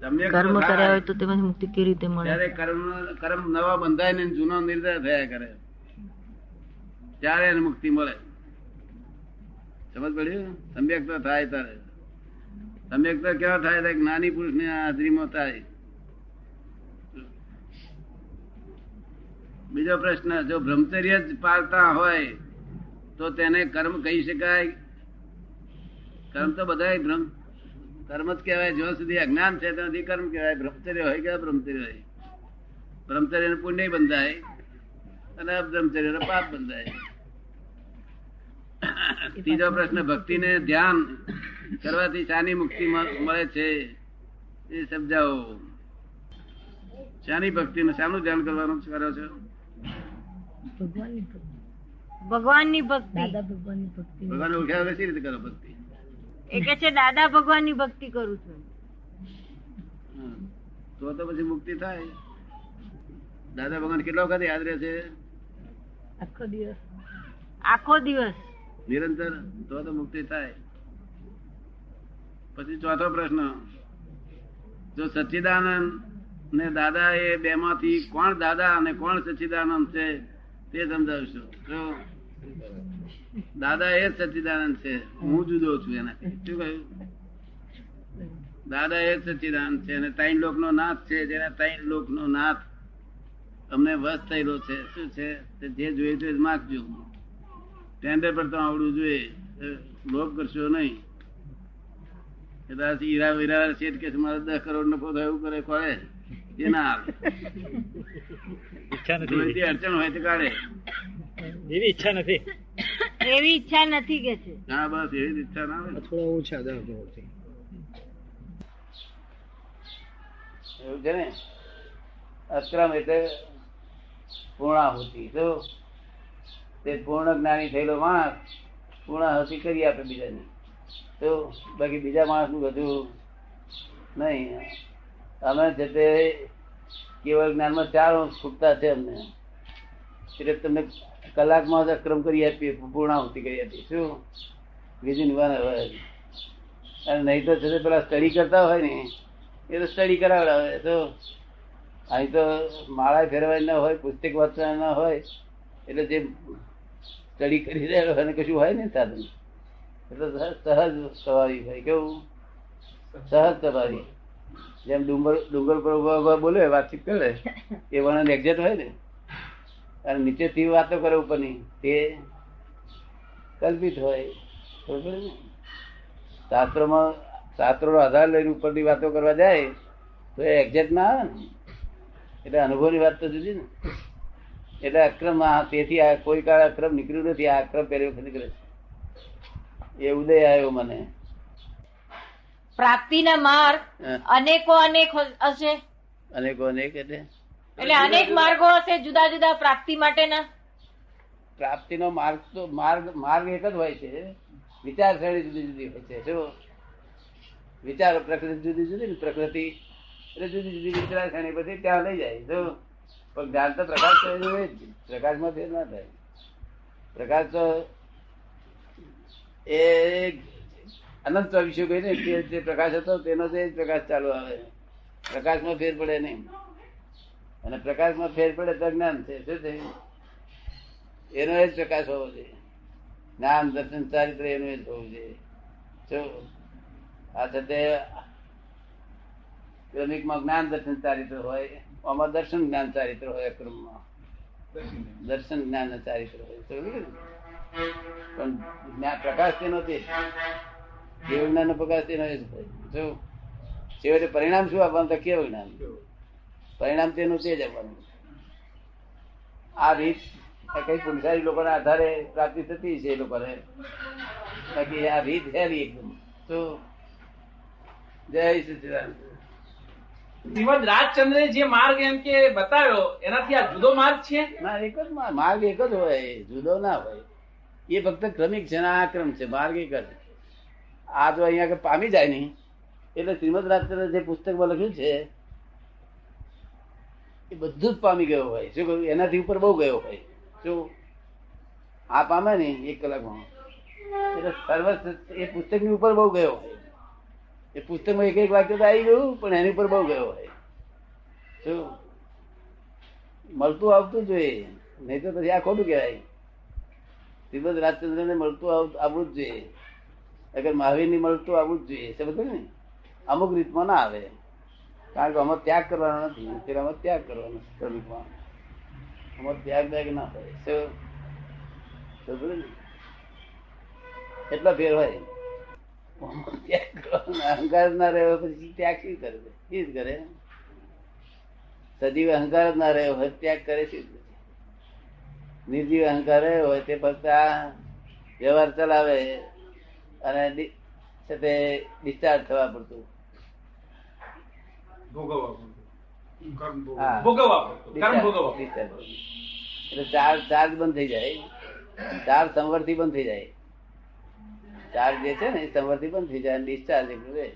કર્મ થાય. કર્યા હોય તો તેમાંથી મુક્તિ કેવી રીતે મળે? ત્યારે કર્મ કર્મ નવા બંધાય ને જૂનો નિર્દય થયા કરે. ત્યારે એને મુક્તિ મળે. સમજ પડ્યું સમ્યક તો થાય તારે સમ્યક તો કેવા થાય તો જ્ઞાની પુરુષની હાજરીમાં થાય? બીજો પ્રશ્ન જો બ્રહ્મચર્ય જ પાળતા હોય તો તેને કર્મ કહી શકાય? કર્મ તો બધા ભ્રમ કર્મ જ કહેવાય જ્યાં સુધી અજ્ઞાન છે ત્યાં સુધી કર્મ કહેવાય. બ્રહ્મચર્ય હોય કે બ્રહ્મચર્ય હોય. બ્રહ્મચર્ય પુણ્ય બંધાય અને અબ્રહ્મચર્ય પાપ બંધાય. ત્રીજો પ્રશ્ન ભક્તિ ને ધ્યાન કરવાથી શાની મુક્તિ મળે છે એ સમજાવો. શાની ભક્તિ ને શાનું ધ્યાન કરવાનું કરો છો? ભગવાનની ભક્તિ. ભગવાનની ભક્તિ. ભગવાન ઓળખ્યા વગર રીતે કરો ભક્તિ? એ કે છે દાદા ભગવાનની ભક્તિ કરું છું. તો તો પછી મુક્તિ થાય. દાદા ભગવાન કેટલા વખત યાદ રહે છે આખો દિવસ. આખો દિવસ. નિરંતર? તો તો મુક્તિ થાય. પછી ચોથો પ્રશ્ન. જો સચ્ચિદાનંદ ને દાદા એ બે માંથી કોણ દાદા અને કોણ સચ્ચિદાનંદ છે તે સમજાવશો. દાદા એ સચિદાનંદ છે. હું જુદો છું એનાથી શું કહ્યું? દાદા એ સચિદાનંદ છે અને ત્રણ લોક નો નાથ છે. જેના ત્રણ લોક નો નાથ અમને વસ થયેલો છે. શું છે? જે જોઈએ તે માગજો. ટેન્ડર પર તો આવડવું જોઈએ. લોભ કરશો નહીં. કદાચ હીરા વીરા શેઠ કે મારે દસ કરોડ નફો થાય એવું કરે કોળે એ ના આવે. અડચણ હોય તો કાઢે. એવી ઈચ્છા નથી. એવી ઈચ્છા નથી કે છે. ના બસ એવી ઈચ્છા ના આવે થોડા ઓછા દસ કરોડથી એવું છે ને? અક્રમ એટલે પૂર્ણાહુતિ. તો તે પૂર્ણ જ્ઞાની થયેલો માણસ પૂર્ણાહુતિ કરી આપે બીજાને. તો બાકી બીજા માણસનું બધું નહીં. અમે જે તે કેવળ જ્ઞાનમાં ચાર અંશ ખૂટતા છે અમને. એટલે તમને કલાકમાં જ અક્રમ કરી આપીએ, પૂર્ણાહુતિ કરી આપીએ. શું? બીજું વન અવર અને નહીં તો છે પેલા સ્ટડી કરતા હોય ને, એ તો સ્ટડી કરાવડાવે. તો અહીં તો માળા ફેરવાની ના હોય, પુસ્તક વાંચવાના ના હોય, એટલે જે સ્ટડી કરી રહેલો હોય કશું હોય ને સાધન. એટલે સહજ સવારી હોય. કેવું? સહજ સવારી. જેમ ડુંગર ડુંગર પર બોલે, વાતચીત કરે, એ વર્ણન એક્ઝેક્ટ હોય ને. અને નીચેથી વાતો કરે ઉપરની તે કલ્પિત હોય. બરોબર ને? શાસ્ત્રોમાં શાસ્ત્રોનો આધાર લઈને ઉપરની વાતો કરવા જાય તો એ એક્ઝેક્ટ ના આવે ને. એટલે અનુભવની વાત તો જુદી ને. એટલે અક્રમ આ તેથી આ કોઈ કાળ અક્રમ નીકળ્યું નથી આ અક્રમ પહેલી વખત નીકળે છે. એ ઉદય આવ્યો મને. પ્રાપ્તિના માર્ગ. અનેકો અનેક હશે. અનેકો અનેક એટલે એટલે અનેક માર્ગો હશે જુદા જુદા પ્રાપ્તિ માટેના? પ્રાપ્તિનો માર્ગ તો માર્ગ માર્ગ એક જ હોય છે. વિચારસરણી જુદી જુદી હોય છે શું વિચાર પ્રકૃતિ જુદી જુદી ને પ્રકૃતિ. એટલે જુદી જુદી વિચારસરણી પછી ત્યાં લઈ જાય જો પણ જ્ઞાન તો પ્રકાશ તો જ. પ્રકાશમાં ફેર ના થાય. પ્રકાશ તો એ અનંત ચોવીસો કહી ને તે જે પ્રકાશ હતો તેનો જ પ્રકાશ ચાલુ આવે. પ્રકાશમાં ફેર પડે નહીં. અને પ્રકાશમાં ફેર પડે તો જ્ઞાન છે. શું છે? એનો એ જ પ્રકાશ હોવો જોઈએ. જ્ઞાન દર્શન, ચારિત્ર એનું એ જ હોવું જોઈએ. જો આ સાથે ક્રમિકમાં જ્ઞાન, દર્શન, ચારિત્ર હોય, આમાં દર્શન, જ્ઞાન, ચારિત્ર હોય ક્રમમાં દર્શન, જ્ઞાન ચારિત્ર હોય. પણ પ્રકાશ તેનો તે. જ. જ્ઞાન પ્રકાશ તેનો એ જ હોય. જો છેવટે પરિણામ શું આપવાનું, તો કેવળ જ્ઞાન? પરિણામ તેનું તે જ આપવાનું આ રીત કઈ પુરુષારી લોકોના આધારે પ્રાપ્તિ થતી છે એ લોકોને. બાકી આ રીત હેરી એકદમ. તો જય સચિદાન શ્રીમદ રાજચંદ્રે જે માર્ગ એમ કે બતાવ્યો એનાથી આ જુદો માર્ગ છે? ના એક જ માર્ગ એક જ હોય જુદો ના હોય. એ ફક્ત ક્રમિક છે આ ક્રમ છે માર્ગ એક જ આ જો અહીંયા પામી જાય નહીં એટલે શ્રીમદ રાજચંદ્ર જે પુસ્તકમાં લખ્યું છે એ બધું જ પામી ગયો હોય. શું કહ્યું? એનાથી ઉપર બહુ ગયો હોય. શું? આ પામે ને એક કલાકમાં એટલે સર્વ એ પુસ્તકની ઉપર બહુ ગયો હોય. એ પુસ્તકમાં એક એક વાક્ય તો આવી ગયું, પણ એની ઉપર બહુ ગયો હોય. શું? મળતું આવતું જોઈએ નહીં તો પછી આ ખોટું કહેવાય. શ્રીમદ રાજચંદ્ર ને મળતું આવ- આવવું જ જોઈએ. અગર મહાવીરની મળતું આવવું જ જોઈએ. સમજ ને? અમુક રીતમાં ના આવે. કારણ કે આમાં ત્યાગ કરવાનો નથી. અત્યારે આમાં ત્યાગ કરવાનો છે ક્રમિકમાં આમાં ત્યાગ ત્યાગ ના હોય? એટલા ફેર હોય. ત્યાગ કરવાનો અહંકાર ના રહ્યો પછી ત્યાગ શું કરે શું જ કરે? સજીવ અહંકાર ના રહ્યો હોય ત્યાગ કરે શું? નિર્જીવ અહંકાર રહ્યો હોય તે ફક્ત આ વ્યવહાર ચલાવે અને તે ડિસ્ચાર્જ થવા પડતું. ભોગવવા પડતું. કર્મ ભોગવવા એટલે ચાર્જ ચાર્જ બંધ થઈ જાય. ચાર્જ સંવરથી બંધ થઈ જાય. ચાર્જ જે છે ને સંવર્ધી બંધ થઈ જાય ડિસ્ચાર્જ એટલું રહે.